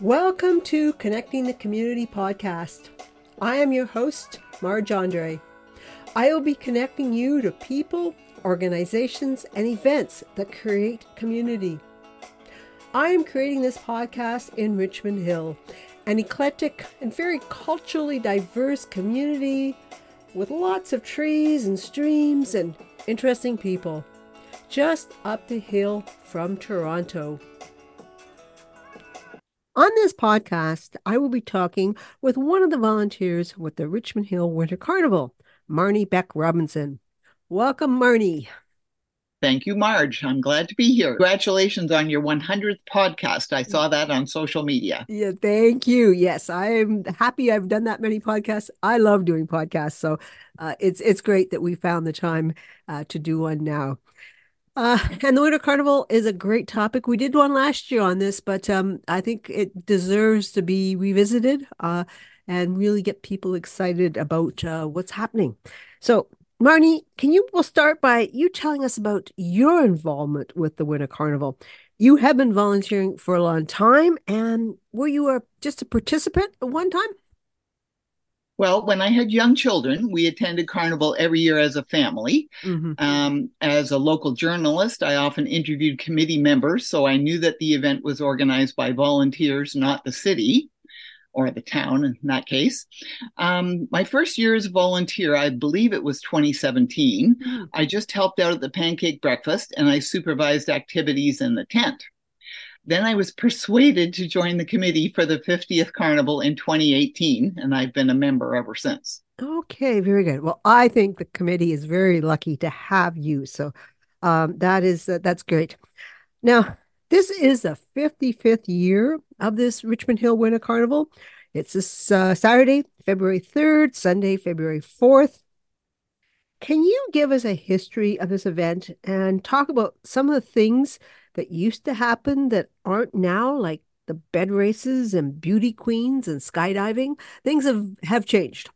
Welcome to Connecting the Community podcast. I am your host, Marj Andre. I will be connecting you to people, organizations, and events that create community. I am creating this podcast in Richmond Hill, an eclectic and very culturally diverse community with lots of trees and streams and interesting people, just up the hill from Toronto. On this podcast, I will be talking with one of the volunteers with the Richmond Hill Winter Carnival, Marney Beck Robinson. Welcome, Marney. Thank you, Marj. I'm glad to be here. Congratulations on your 100th podcast. I saw that on social media. Yeah, thank you. Yes, I'm happy I've done that many podcasts. I love doing podcasts, so uh, it's it's great that we found the time uh, to do one now. Uh, and the Winter Carnival is a great topic. We did one last year on this, but um, I think it deserves to be revisited uh, and really get people excited about uh, what's happening. So, Marney, can you, we'll start by you telling us about your involvement with the Winter Carnival. You have been volunteering for a long time, and were you a, just a participant at one time? Well, when I had young children, we attended Carnival every year as a family. Mm-hmm. Um, as a local journalist, I often interviewed committee members, so I knew that the event was organized by volunteers, not the city or the town in that case. Um, my first year as a volunteer, I believe it was 2017, mm-hmm. I just helped out at the pancake breakfast and I supervised activities in the tent. Then I was persuaded to join the committee for the 50th Carnival in 2018, and I've been a member ever since. Okay, very good. Well, I think the committee is very lucky to have you. So um, that is uh, that's great. Now, this is the 55th year of this Richmond Hill Winter Carnival. It's this uh, Saturday, February 3rd, Sunday, February 4th. Can you give us a history of this event and talk about some of the things that used to happen that aren't now, like the bed races and beauty queens and skydiving? Things have, have changed.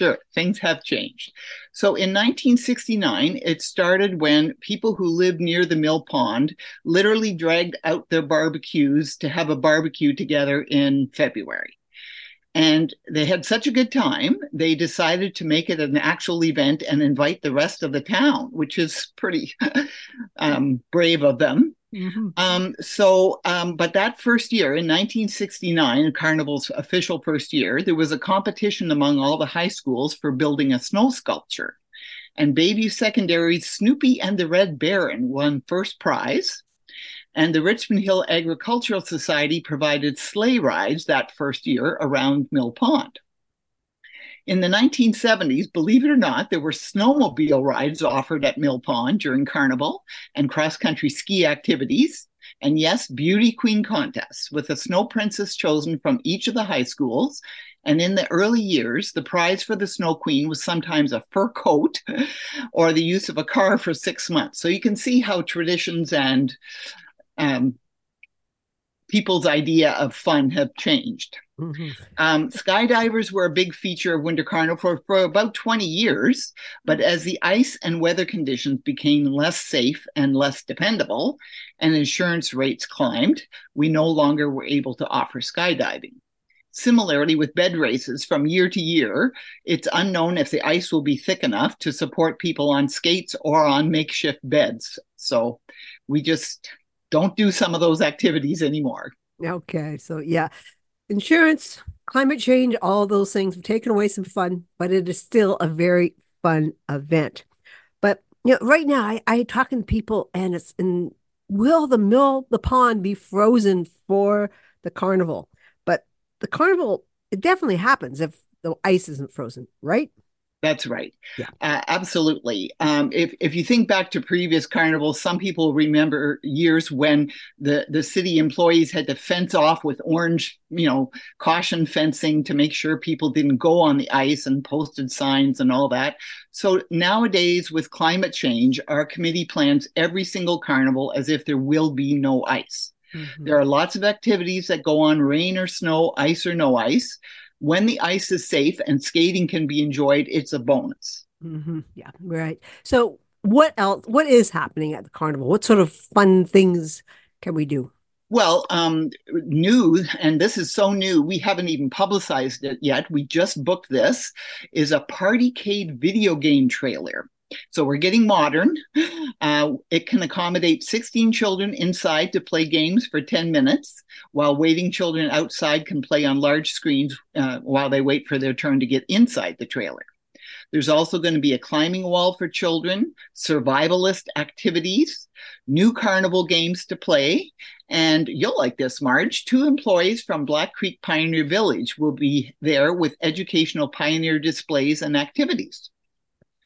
Sure, things have changed. So in 1969, it started when people who lived near the mill pond literally dragged out their barbecues to have a barbecue together in February. And they had such a good time, they decided to make it an actual event and invite the rest of the town, which is pretty um, brave of them. Mm-hmm. Um, so, um, but that first year in 1969, Carnival's official first year, there was a competition among all the high schools for building a snow sculpture. And Bayview Secondary's Snoopy and the Red Baron won first prize. And the Richmond Hill Agricultural Society provided sleigh rides that first year around Mill Pond. In the 1970s, believe it or not, there were snowmobile rides offered at Mill Pond during Carnival and cross country ski activities. And yes, beauty queen contests with a snow princess chosen from each of the high schools. And in the early years, the prize for the snow queen was sometimes a fur coat or the use of a car for six months. So you can see how traditions and um, people's idea of fun have changed. Mm-hmm. Um, skydivers were a big feature of Winter Carnival for, for about 20 years, but as the ice and weather conditions became less safe and less dependable, and insurance rates climbed, we no longer were able to offer skydiving. Similarly, with bed races from year to year, it's unknown if the ice will be thick enough to support people on skates or on makeshift beds. So we just don't do some of those activities anymore. Okay. So, yeah, insurance, climate change, all those things have taken away some fun, but it is still a very fun event. But you know, right now I, I talking to people and it's in will the mill the pond be frozen for the carnival? But the carnival it definitely happens if the ice isn't frozen, right? That's right. Yeah, uh, absolutely. Um, if if you think back to previous carnivals, some people remember years when the the city employees had to fence off with orange, you know, caution fencing to make sure people didn't go on the ice and posted signs and all that. So nowadays, with climate change, our committee plans every single carnival as if there will be no ice. Mm-hmm. There are lots of activities that go on, rain or snow, ice or no ice when the ice is safe and skating can be enjoyed, it's a bonus. Mm-hmm. Yeah, right. So, what else? What is happening at the carnival? What sort of fun things can we do? Well, um, new, and this is so new, we haven't even publicized it yet. We just booked this, is a Partycade video game trailer. So we're getting modern. Uh, it can accommodate 16 children inside to play games for 10 minutes, while waiting children outside can play on large screens uh, while they wait for their turn to get inside the trailer. There's also going to be a climbing wall for children, survivalist activities, new carnival games to play. And you'll like this, Marj. Two employees from Black Creek Pioneer Village will be there with educational pioneer displays and activities.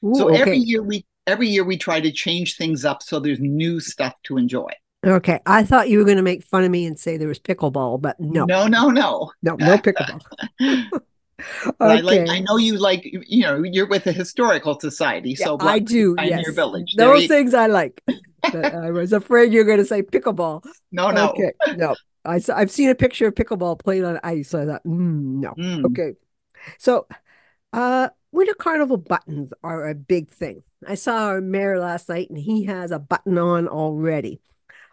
Ooh, so every year we every year we try to change things up so there's new stuff to enjoy. Okay, I thought you were going to make fun of me and say there was pickleball, but no, no, no, no, no, no pickleball. okay. I like. I know you like. You know, you're with a historical society, yeah, so I do. Yes. Village. Those things I like. I was afraid you were going to say pickleball. No, no, okay, no. I I've seen a picture of pickleball played on ice. So I thought, mm, no. Mm. Okay, so uh, winter carnival buttons are a big thing. I saw our mayor last night, and he has a button on already.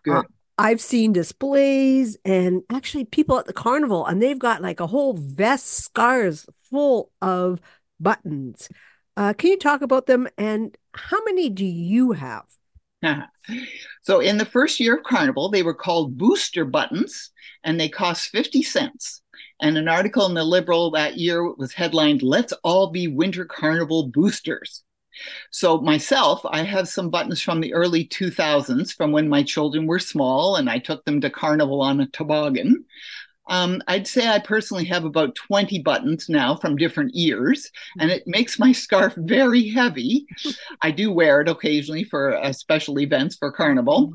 Good. Uh, I've seen displays and actually people at the carnival, and they've got like a whole vest scars full of buttons. Uh, can you talk about them and how many do you have? so, in the first year of Carnival, they were called booster buttons and they cost 50 cents. And an article in the Liberal that year was headlined, Let's All Be Winter Carnival Boosters. So, myself, I have some buttons from the early 2000s from when my children were small and I took them to Carnival on a toboggan. Um, I'd say I personally have about 20 buttons now from different years, and it makes my scarf very heavy. I do wear it occasionally for uh, special events for Carnival,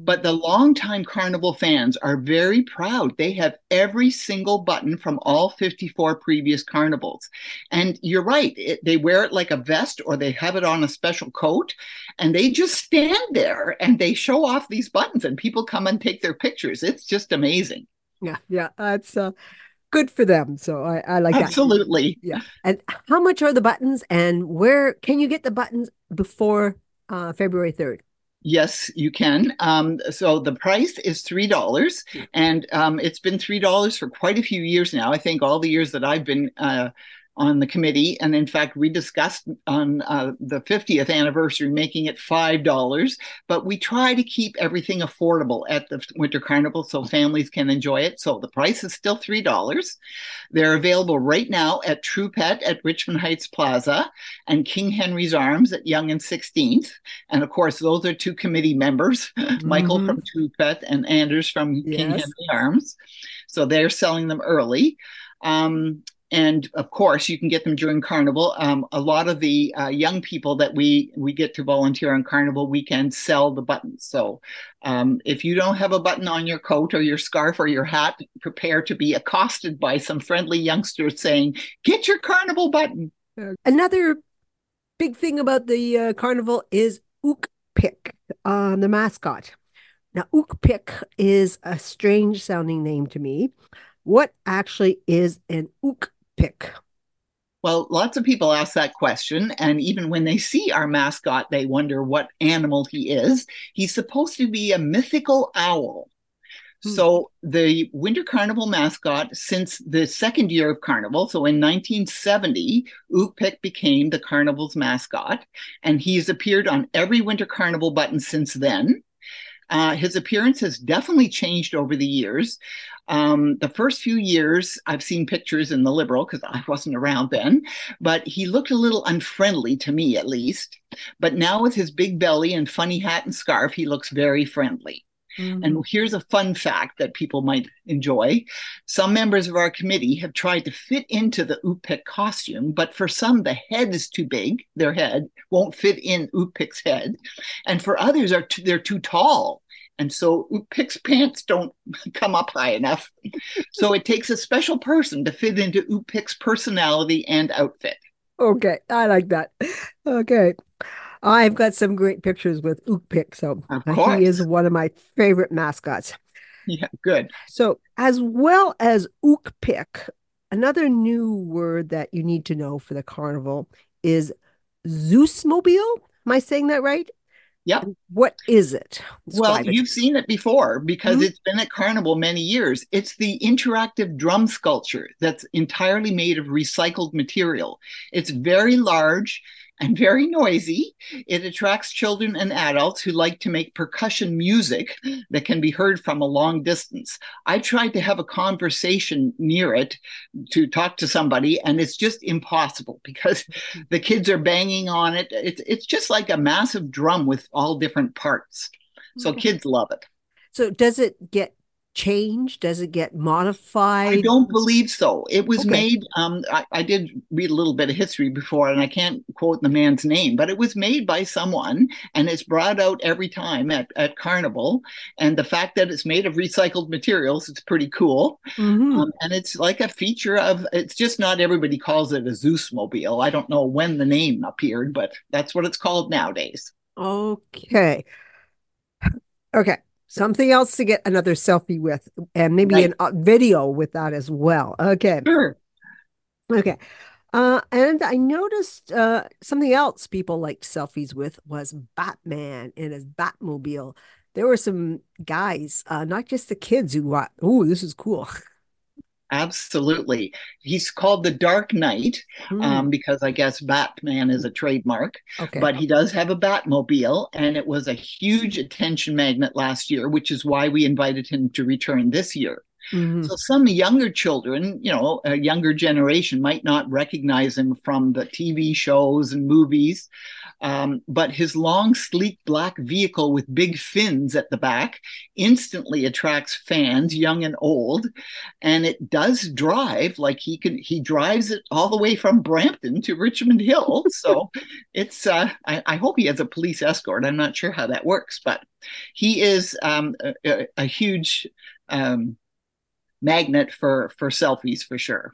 but the longtime Carnival fans are very proud. They have every single button from all 54 previous Carnivals. And you're right, it, they wear it like a vest or they have it on a special coat, and they just stand there and they show off these buttons, and people come and take their pictures. It's just amazing. Yeah, yeah, that's uh, good for them. So I, I like that. Absolutely. Yeah. And how much are the buttons, and where can you get the buttons before uh, February third? Yes, you can. Um, so the price is three dollars, and um, it's been three dollars for quite a few years now. I think all the years that I've been uh, on the committee. And in fact, we discussed on uh, the 50th anniversary making it $5, but we try to keep everything affordable at the Winter Carnival so families can enjoy it. So the price is still $3. They're available right now at True Pet at Richmond Heights Plaza and King Henry's Arms at Yonge and 16th. And of course, those are two committee members, mm-hmm. Michael from True Pet and Anders from yes. King Henry Arms. So they're selling them early. Um, and of course you can get them during carnival. Um, a lot of the uh, young people that we we get to volunteer on carnival weekend sell the buttons. So um, if you don't have a button on your coat or your scarf or your hat prepare to be accosted by some friendly youngsters saying get your carnival button. Another big thing about the uh, carnival is ook pick um, the mascot. Now Ookpik is a strange sounding name to me. What actually is an ook pick? Well, lots of people ask that question. And even when they see our mascot, they wonder what animal he is. He's supposed to be a mythical owl. Hmm. So, the Winter Carnival mascot, since the second year of Carnival, so in 1970, Ookpik became the Carnival's mascot, and he's appeared on every Winter Carnival button since then. Uh, his appearance has definitely changed over the years. Um, the first few years, I've seen pictures in the Liberal because I wasn't around then, but he looked a little unfriendly to me at least. But now with his big belly and funny hat and scarf, he looks very friendly. Mm-hmm. And here's a fun fact that people might enjoy. Some members of our committee have tried to fit into the Ook costume, but for some, the head is too big. Their head won't fit in Ook head. And for others, are too, they're too tall. And so Pick's pants don't come up high enough. so it takes a special person to fit into Pick's personality and outfit. Okay, I like that. Okay. I've got some great pictures with Ookpik, so he is one of my favorite mascots. Yeah, good. So, as well as Ookpik, another new word that you need to know for the carnival is Zeusmobile. Am I saying that right? Yep. What is it? Describe well, you've seen it before because mm-hmm. it's been at Carnival many years. It's the interactive drum sculpture that's entirely made of recycled material. It's very large and very noisy. It attracts children and adults who like to make percussion music that can be heard from a long distance. I tried to have a conversation near it to talk to somebody, and it's just impossible because the kids are banging on it. It's, it's just like a massive drum with all different parts. So okay. kids love it. So does it get changed? Does it get modified? I don't believe so. It was okay. made. Um, I, I, did read a little bit of history before, and I can't quote the man's name, but it was made by someone, and it's brought out every time at, at Carnival. And the fact that it's made of recycled materials, it's pretty cool. Mm-hmm. Um, and it's like a feature of. It's just not everybody calls it a Zeus mobile. I don't know when the name appeared, but that's what it's called nowadays. Okay. Okay something else to get another selfie with, and maybe right. a video with that as well. Okay. Sure. Okay. Uh, and I noticed uh, something else people liked selfies with was Batman in his Batmobile. There were some guys, uh, not just the kids, who thought, "Oh, this is cool." Absolutely. He's called the Dark Knight hmm. um, because I guess Batman is a trademark. Okay. But he does have a Batmobile, and it was a huge attention magnet last year, which is why we invited him to return this year. Mm-hmm. So some younger children, you know, a younger generation might not recognize him from the TV shows and movies. Um, but his long, sleek black vehicle with big fins at the back instantly attracts fans, young and old. And it does drive like he can, he drives it all the way from Brampton to Richmond Hill. So it's, uh, I, I, hope he has a police escort. I'm not sure how that works, but he is um, a, a, huge um, magnet for for selfies for sure.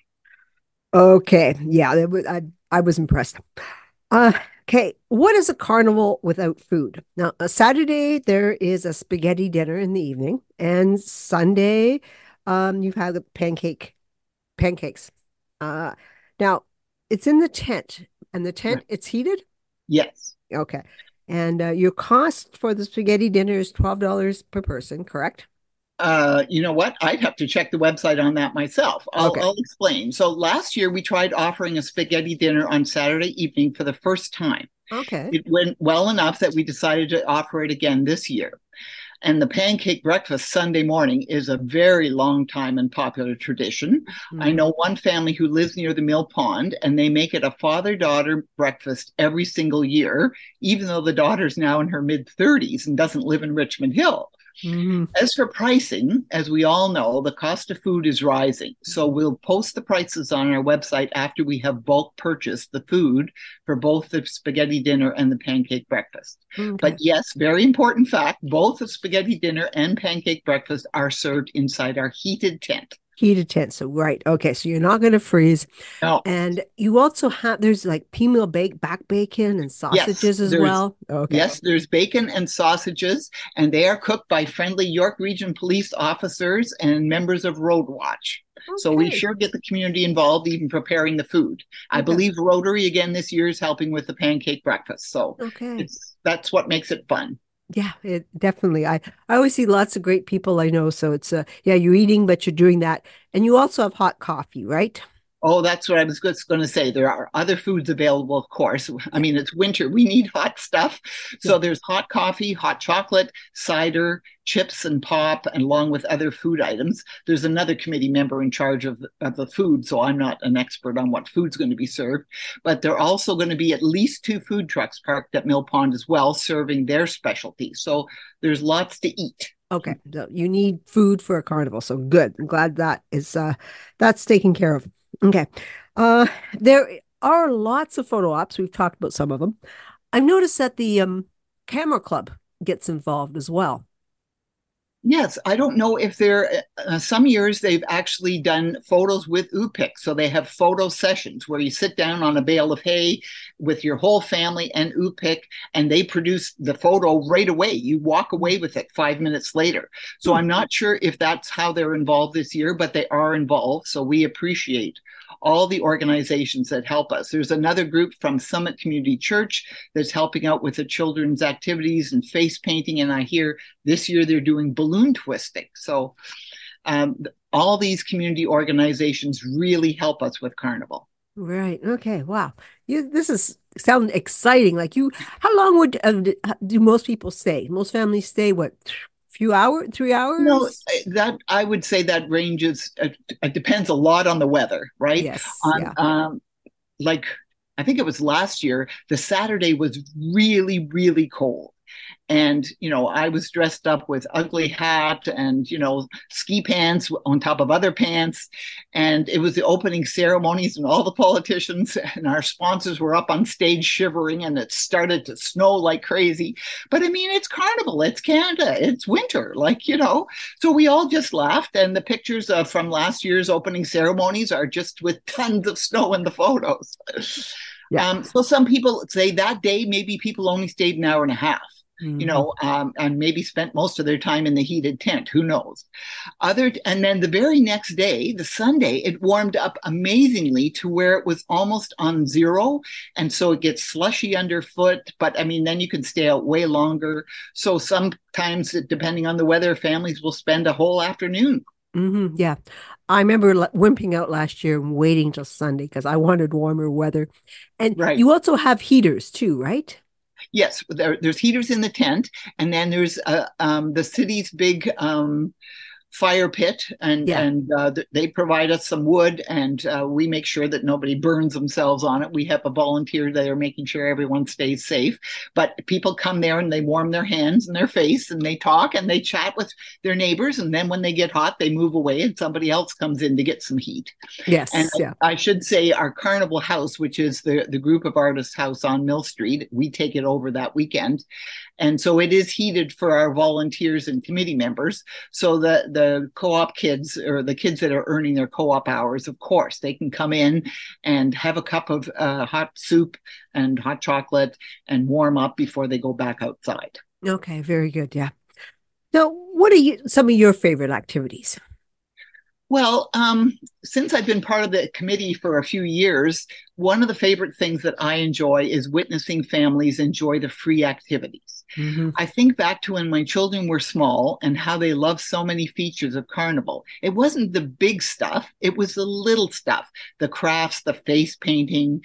Okay, yeah, I I was impressed. Uh, okay, what is a carnival without food? Now, a Saturday there is a spaghetti dinner in the evening, and Sunday, um, you've had the pancake pancakes. Uh, now it's in the tent, and the tent it's heated. Yes. Okay, and uh, your cost for the spaghetti dinner is twelve dollars per person, correct? Uh, you know what? I'd have to check the website on that myself. I'll, okay. I'll, explain. So last year we tried offering a spaghetti dinner on Saturday evening for the first time. Okay. It went well enough that we decided to offer it again this year. And the pancake breakfast Sunday morning is a very long time and popular tradition. Mm-hmm. I know one family who lives near the mill pond, and they make it a father daughter breakfast every single year, even though the daughter's now in her mid 30s and doesn't live in Richmond Hill. Mm-hmm. As for pricing, as we all know, the cost of food is rising. So we'll post the prices on our website after we have bulk purchased the food for both the spaghetti dinner and the pancake breakfast. Okay. But yes, very important fact both the spaghetti dinner and pancake breakfast are served inside our heated tent heated tent. So right, okay. So you're not going to freeze. No. And you also have there's like peameal back bacon and sausages yes, as well. Okay. Yes, there's bacon and sausages, and they are cooked by friendly York Region police officers and members of Road Watch. Okay. So we sure get the community involved, even preparing the food. Okay. I believe Rotary again this year is helping with the pancake breakfast. So okay. that's what makes it fun. Yeah, it definitely. I I always see lots of great people I know. So it's uh yeah, you're eating, but you're doing that, and you also have hot coffee, right? Oh, that's what I was just going to say. There are other foods available, of course. I mean, it's winter. We need hot stuff. So yeah. there's hot coffee, hot chocolate, cider, chips and pop, and along with other food items. There's another committee member in charge of, of the food. So I'm not an expert on what food's going to be served. But there are also going to be at least two food trucks parked at Mill Pond as well, serving their specialty. So there's lots to eat. Okay, so you need food for a carnival. So good. I'm glad that is uh that's taken care of. Okay. Uh, there are lots of photo ops. We've talked about some of them. I've noticed that the um, camera club gets involved as well. Yes, I don't know if there. Uh, some years they've actually done photos with Ookpik, so they have photo sessions where you sit down on a bale of hay with your whole family and Ookpik, and they produce the photo right away. You walk away with it five minutes later. So hmm. I'm not sure if that's how they're involved this year, but they are involved. So we appreciate all the organizations that help us. There's another group from Summit Community Church that's helping out with the children's activities and face painting. And I hear this year they're doing balloon twisting. So um, all these community organizations really help us with Carnival. Right. Okay. Wow. You, this is sound exciting. Like you, how long would uh, do most people stay? Most families stay what? Few hours, three hours? No, that I would say that ranges. Uh, it depends a lot on the weather, right? Yes. On, yeah. um, like I think it was last year. The Saturday was really, really cold, and you know i was dressed up with ugly hat and you know ski pants on top of other pants. And it was the opening ceremonies and all the politicians and our sponsors were up on stage shivering and it started to snow like crazy. But i mean it's carnival it's canada it's winter like you know. So we all just laughed and the pictures uh, from last year's opening ceremonies are just with tons of snow in the photos. Yeah. Um, so some people say that day maybe people only stayed an hour and a half mm-hmm. you know, um, and maybe spent most of their time in the heated tent. Who knows? Other, and then the very next day, the Sunday, it warmed up amazingly to where it was almost on zero, and so it gets slushy underfoot. But I mean, then you can stay out way longer. So sometimes, depending on the weather, families will spend a whole afternoon. Mm-hmm, yeah. I remember wimping out last year and waiting till Sunday because I wanted warmer weather. And right. you also have heaters too, right? Yes, there, there's heaters in the tent, and then there's uh, um, the city's big um, fire pit and yeah. and uh, they provide us some wood and uh, we make sure that nobody burns themselves on it. We have a volunteer there making sure everyone stays safe. But people come there and they warm their hands and their face and they talk and they chat with their neighbors. And then when they get hot they move away and somebody else comes in to get some heat. Yes and yeah. I, I should say our carnival house which is the the group of artists house on mill street we take it over that weekend and so it is heated for our volunteers and committee members. So the, the co-op kids or the kids that are earning their co-op hours, of course, they can come in and have a cup of uh, hot soup and hot chocolate and warm up before they go back outside. Okay, very good. Yeah. Now, what are you, some of your favorite activities? Well, um, since I've been part of the committee for a few years, one of the favorite things that I enjoy is witnessing families enjoy the free activities. Mm-hmm. I think back to when my children were small and how they loved so many features of Carnival. It wasn't the big stuff, it was the little stuff the crafts, the face painting.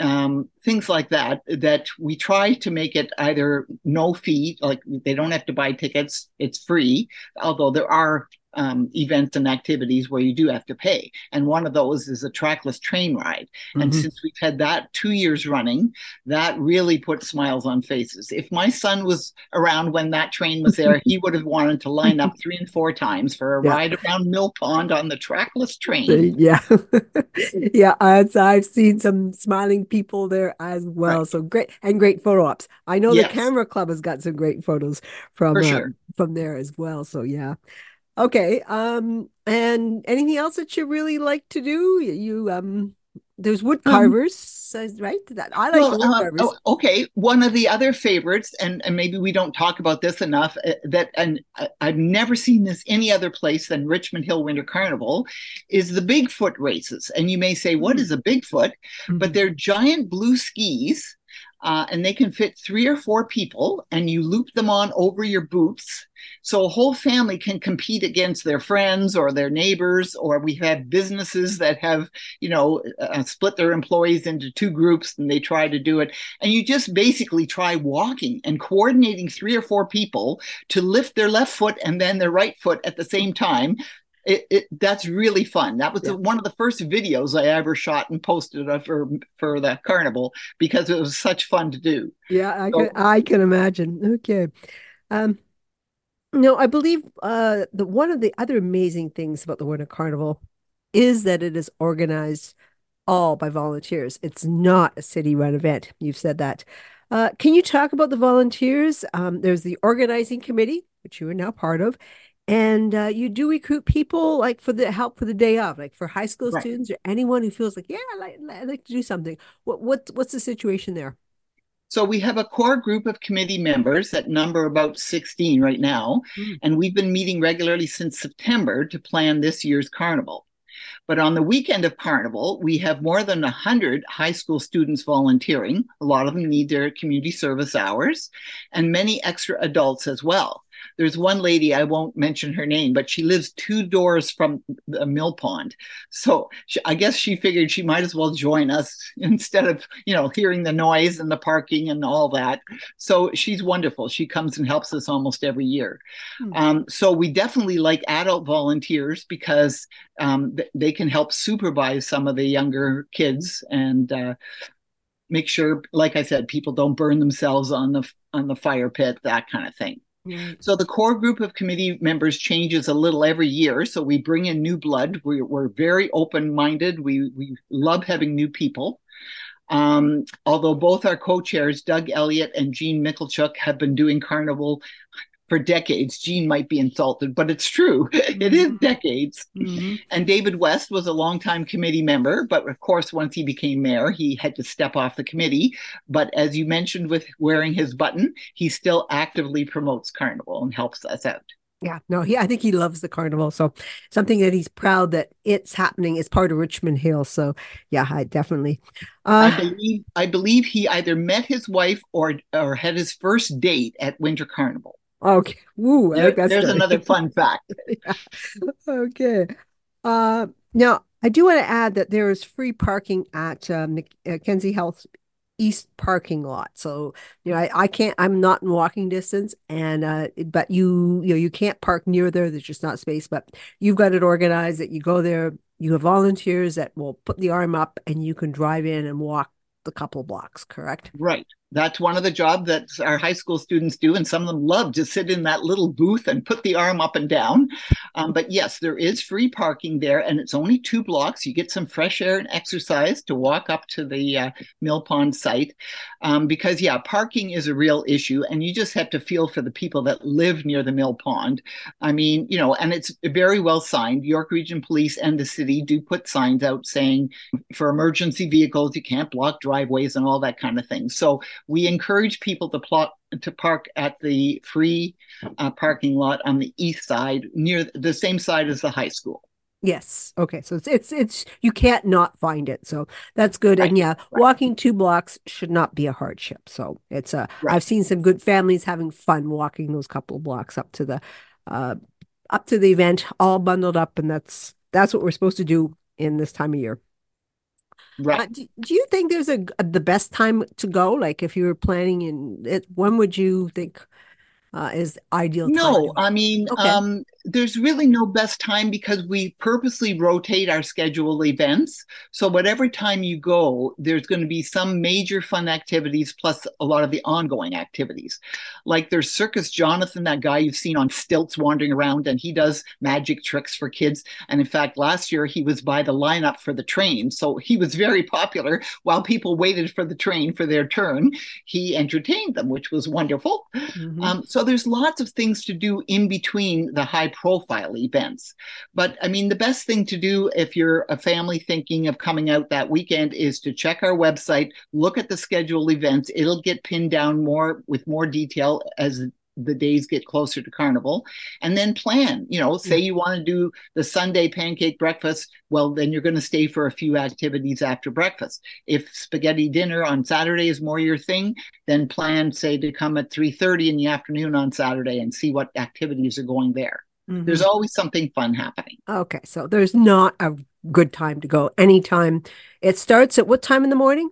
Um, things like that that we try to make it either no fee like they don't have to buy tickets it's free although there are um, events and activities where you do have to pay. And one of those is a trackless train ride. Mm-hmm. And since we've had that two years running, that really put smiles on faces. If my son was around when that train was there, he would have wanted to line up three and four times for a yeah. ride around Mill Pond on the trackless train. Yeah. yeah. I've, I've seen some smiling people there as well. Right. So great and great photo ops. I know yes. the camera club has got some great photos from, uh, sure. from there as well. So yeah. Okay. Um, and anything else that you really like to do? You um there's wood um, carvers, um, right? That I like well, wood uh, carvers. Uh, oh, okay, one of the other favorites, and, and maybe we don't talk about this enough. Uh, that and uh, I've never seen this any other place than Richmond Hill Winter Carnival, is the Bigfoot races. And you may say, "What is a Bigfoot?" Mm-hmm. But they're giant blue skis uh, and they can fit three or four people, and you loop them on over your boots. So a whole family can compete against their friends or their neighbors, or we have businesses that have, you know, uh, split their employees into two groups and they try to do it. And you just basically try walking and coordinating three or four people to lift their left foot and then their right foot at the same time it, it, that's really fun. That was yeah. one of the first videos I ever shot and posted for for the carnival because it was such fun to do. Yeah, I so, can I can imagine. Okay, um, no, I believe uh, the one of the other amazing things about the Winter Carnival is that it is organized all by volunteers. It's not a city-run event. You've said that. Uh, can you talk about the volunteers? Um, there's the organizing committee, which you are now part of, and uh, you do recruit people like for the help for the day of like for high school right. students or anyone who feels like yeah I like, I like to do something what, what what's the situation there so we have a core group of committee members that number about 16 right now mm. and we've been meeting regularly since september to plan this year's carnival But on the weekend of Carnival, we have more than 100 high school students volunteering. A lot of them need their community service hours, and many extra adults as well. There's one lady, I won't mention her name, but she lives two doors from the mill pond. So she, I guess she figured she might as well join us instead of, you know, hearing the noise and the parking and all that. So she's wonderful. She comes and helps us almost every year. Hmm. Um, so we definitely like adult volunteers because um, th- they can help supervise some of the younger kids and uh, make sure, like I said, people don't burn themselves on the on the fire pit, that kind of thing. So the core group of committee members changes a little every year. So we bring in new blood. We're, we're very open minded. We we love having new people. Um, although both our co-chairs, Doug Elliott and Jean Michalchuk, have been doing carnival for decades. Gene might be insulted, but it's true. Mm-hmm. It is mm-hmm. decades. Mm-hmm. And David West was a longtime committee member, but of course, once he became mayor, he had to step off the committee. But as you mentioned, with wearing his button, he still actively promotes Carnival and helps us out. Yeah, no, he I think he loves the carnival. So something that he's proud that it's happening is part of Richmond Hill. So yeah, I definitely. Uh, I believe I believe he either met his wife or or had his first date at Winter Carnival. Okay. Woo. There, there's another fun fact. yeah. Okay. Uh, now, I do want to add that there is free parking at uh, Mackenzie Health East parking lot. So, you know, I, I can't, I'm not in walking distance and, uh, but you, you know, you can't park near there. There's just not space, but you've got it organized that you go there, you have volunteers that will put the arm up and you can drive in and walk the couple blocks, correct? Right that's one of the jobs that our high school students do and some of them love to sit in that little booth and put the arm up and down. Um, but yes there is free parking there and it's only two blocks. You get some fresh air and exercise to walk up to the uh, mill pond site. Um, because yeah parking is a real issue and you just have to feel for the people that live near the mill pond. I mean you know and it's very well signed. York region police and the city do put signs out saying for emergency vehicles you can't block driveways and all that kind of thing. So we encourage people to plot to park at the free uh, parking lot on the east side, near the same side as the high school. Yes. Okay. So it's it's it's you can't not find it. So that's good. Right. And yeah, right. walking two blocks should not be a hardship. So it's a right. I've seen some good families having fun walking those couple of blocks up to the uh up to the event, all bundled up, and that's that's what we're supposed to do in this time of year. Right. Uh, do, do, you think there's a, a, the best time to go? Like if you were planning in it, when would you think uh, is ideal? No, I mean, okay. um, there's really no best time because we purposely rotate our scheduled events. So whatever time you go, there's going to be some major fun activities plus a lot of the ongoing activities. Like there's Circus Jonathan, that guy you've seen on stilts wandering around, and he does magic tricks for kids. And in fact, last year he was by the lineup for the train, so he was very popular. While people waited for the train for their turn, he entertained them, which was wonderful. Mm-hmm. Um, so there's lots of things to do in between the high profile events. But I mean, the best thing to do if you're a family thinking of coming out that weekend is to check our website, look at the scheduled events. It'll get pinned down more with more detail as the days get closer to carnival and then plan you know say mm. you want to do the sunday pancake breakfast well then you're going to stay for a few activities after breakfast if spaghetti dinner on saturday is more your thing then plan say to come at 3.30 in the afternoon on saturday and see what activities are going there Mm-hmm. There's always something fun happening. Okay, so there's not a good time to go. Anytime. It starts at what time in the morning?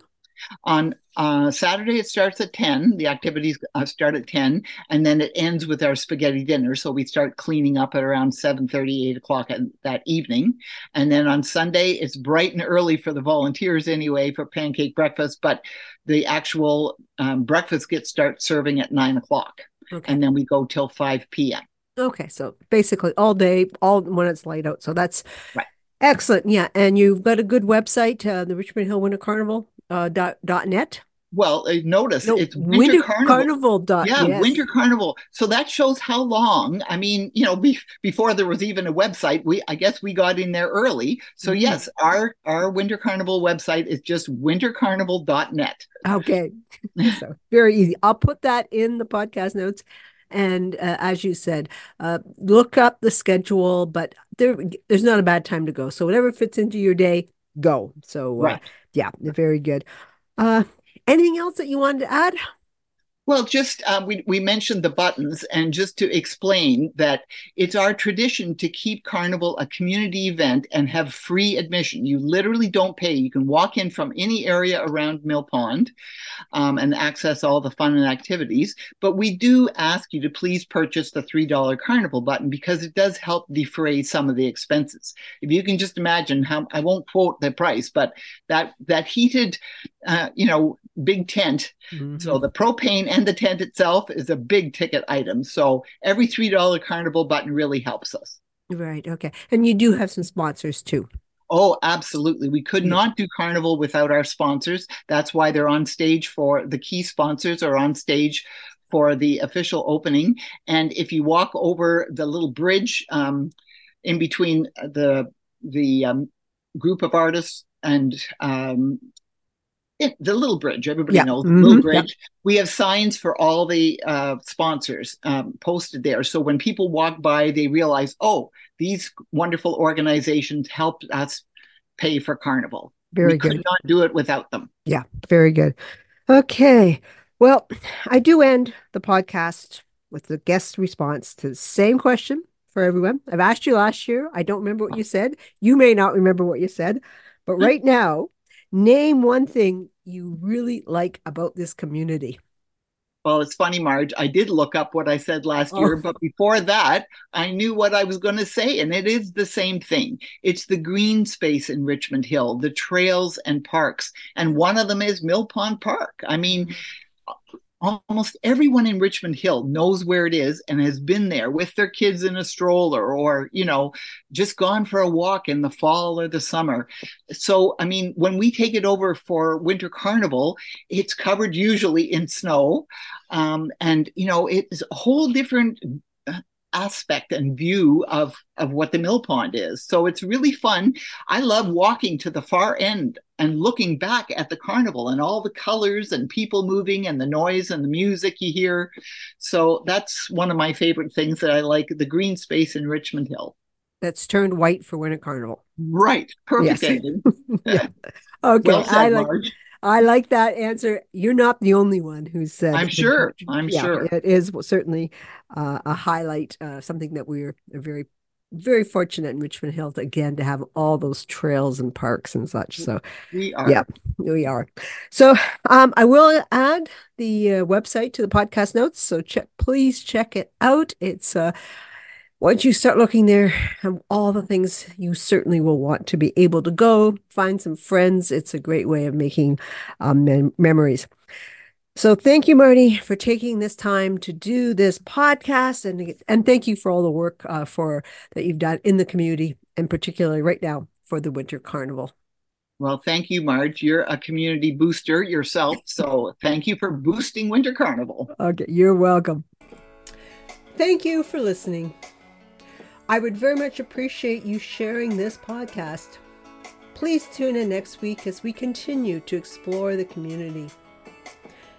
On uh, Saturday, it starts at 10. The activities uh, start at 10, and then it ends with our spaghetti dinner. So we start cleaning up at around 7 8 o'clock that evening. And then on Sunday, it's bright and early for the volunteers anyway for pancake breakfast, but the actual um, breakfast gets start serving at 9 o'clock. Okay. And then we go till 5 p.m. Okay, so basically all day, all when it's light out. So that's right. excellent. Yeah, and you've got a good website, uh, the Richmond Hill Winter Carnival uh, dot, dot net. Well, uh, notice no, it's Winter, Winter Carnival. Carnival dot, yeah, yes. Winter Carnival. So that shows how long. I mean, you know, be, before there was even a website, we I guess we got in there early. So mm-hmm. yes, our our Winter Carnival website is just wintercarnival.net. Okay, so very easy. I'll put that in the podcast notes And uh, as you said, uh, look up the schedule, but there, there's not a bad time to go. So whatever fits into your day, go. So, uh, Right. yeah, very good. Uh, anything else that you wanted to add? Well, just uh, we we mentioned the buttons, and just to explain that it's our tradition to keep Carnival a community event and have free admission. You literally don't pay. You can walk in from any area around Mill Pond um, and access all the fun and activities. But we do ask you to please purchase the three dollar Carnival button because it does help defray some of the expenses. If you can just imagine how I won't quote the price, but that that heated, uh, you know, big tent so the propane and the tent itself is a big ticket item. So every $3 carnival button really helps us. Right. Okay. And you do have some sponsors too. Oh, absolutely. We could Yeah. not do carnival without our sponsors. That's why they're on stage for the key sponsors are on stage for the official opening. And if you walk over the little bridge um, in between the the um, group of artists and um, the little bridge, everybody Yeah. knows the Mhm. little Yeah. bridge. We have signs for all the uh, sponsors um, posted there. So when people walk by, they realize, oh, these wonderful organizations helped us pay for Carnival. Very we good. could not do it without them. Yeah, very good. Okay. Well, I do end the podcast with the guest response to the same question for everyone. I've asked you last year. I don't remember what you said. You may not remember what you said, but right now, name one thing you really like about this community. Well, it's funny, Marj. I did look up what I said last Oh. year, but before that, I knew what I was going to say, and it is the same thing. It's the green space in Richmond Hill, the trails and parks, and one of them is Mill Pond Park. I mean, almost everyone in Richmond Hill knows where it is and has been there with their kids in a stroller or, you know, just gone for a walk in the fall or the summer. So, I mean, when we take it over for Winter Carnival, it's covered usually in snow. Um, and, you know, it is a whole different uh, aspect and view of of what the mill pond is so it's really fun i love walking to the far end and looking back at the carnival and all the colors and people moving and the noise and the music you hear so that's one of my favorite things that i like the green space in richmond hill That's turned white for Winter Carnival. right perfect Yes. Yeah. Okay, well said I like Marge. I like that answer. You're not the only one who said. I'm sure. I'm Yeah, sure. it is certainly uh, a highlight, uh, something that we're very, very fortunate in Richmond Hill to, again to have all those trails and parks and such. So we are Yeah. we are. So um, I will add the uh, website to the podcast notes. So check, please check it out. It's uh, once you start looking there, um, all the things you certainly will want to be able to go find some friends. It's a great way of making um, mem- memories. So thank you, Marty, for taking this time to do this podcast, and and thank you for all the work uh, for that you've done in the community, and particularly right now for the Winter Carnival. well thank you marj you're a community booster yourself so thank you for boosting winter carnival Okay, you're welcome. Thank you for listening. I would very much appreciate you sharing this podcast. Please tune in next week as we continue to explore the community.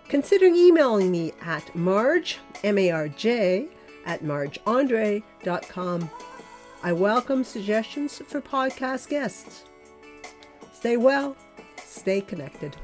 Consider emailing me at marj, M-A-R-J, at marjandre.com. I welcome suggestions for podcast guests. Stay well, stay connected.